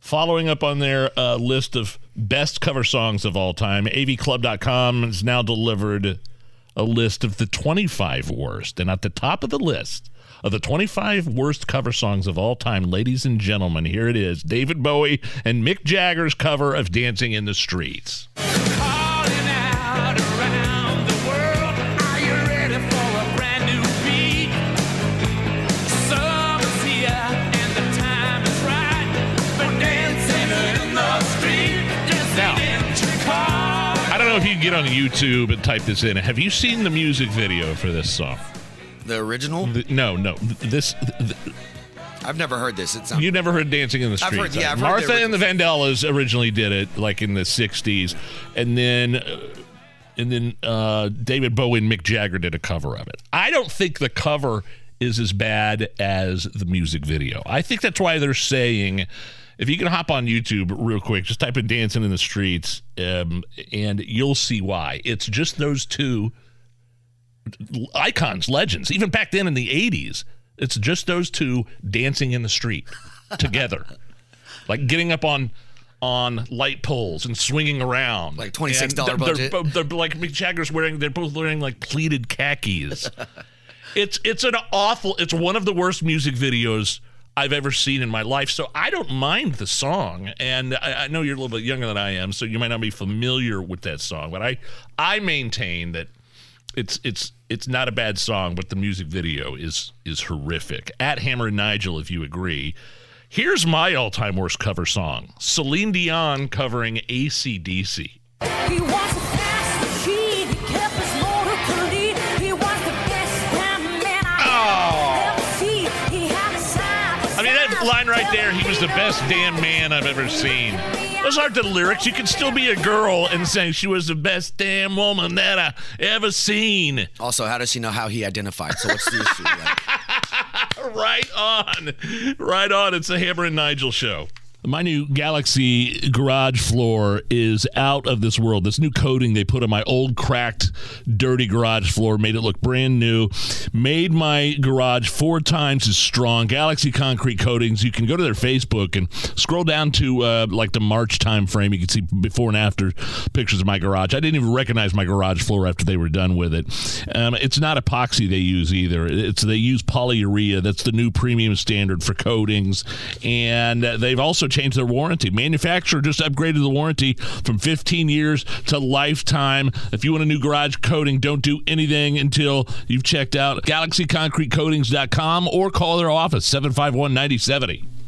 Following up on their uh, list of best cover songs of all time, avclub.com has now delivered a list of the 25 worst. And at the top of the list of the 25 worst cover songs of all time, ladies and gentlemen, here it is David Bowie and Mick Jagger's cover of Dancing in the Streets. Can get on YouTube and type this in. Have you seen the music video for this song? The original? The, no, no. This. The, I've never heard this. It sounds. You never heard "Dancing in the Streets"? I've heard, yeah, I've Martha heard and the Vandellas originally did it, like in the '60s, and then, uh, and then uh, David Bowie and Mick Jagger did a cover of it. I don't think the cover is as bad as the music video. I think that's why they're saying if you can hop on YouTube real quick, just type in "Dancing in the Streets," um, and you'll see why. It's just those two icons, legends. Even back then in the '80s, it's just those two dancing in the street together, like getting up on on light poles and swinging around. Like twenty six dollar budget. They're, they're, like Mick Jagger's wearing. They're both wearing like pleated khakis. it's it's an awful. It's one of the worst music videos I've ever seen in my life. So I don't mind the song, and I, I, know you're a little bit younger than I am, so you might not be familiar with that song. But I I maintain that it's it's it's not a bad song, but the music video is is horrific. At Hammer and Nigel, if you agree. Here's my all-time worst cover song: Celine Dion covering ACDC. Right there. He was the best damn man I've ever seen. Those aren't the lyrics. You can still be a girl and say she was the best damn woman that I ever seen. Also, how does she know how he identified? So what's the issue? right on. Right on. It's the Hammer and Nigel show. My new Galaxy garage floor is out of this world. This new coating they put on my old cracked, dirty garage floor made it look brand new. Made my garage four times as strong. Galaxy concrete coatings. You can go to their Facebook and scroll down to uh, like the March time frame. You can see before and after pictures of my garage. I didn't even recognize my garage floor after they were done with it. Um, it's not epoxy they use either. It's they use polyurea. That's the new premium standard for coatings, and they've also changed their warranty. Manufacturer just upgraded the warranty from 15 years to lifetime. If you want a new garage coating, don't do anything until you've checked out galaxyconcretecoatings.com or call their office 751 9070.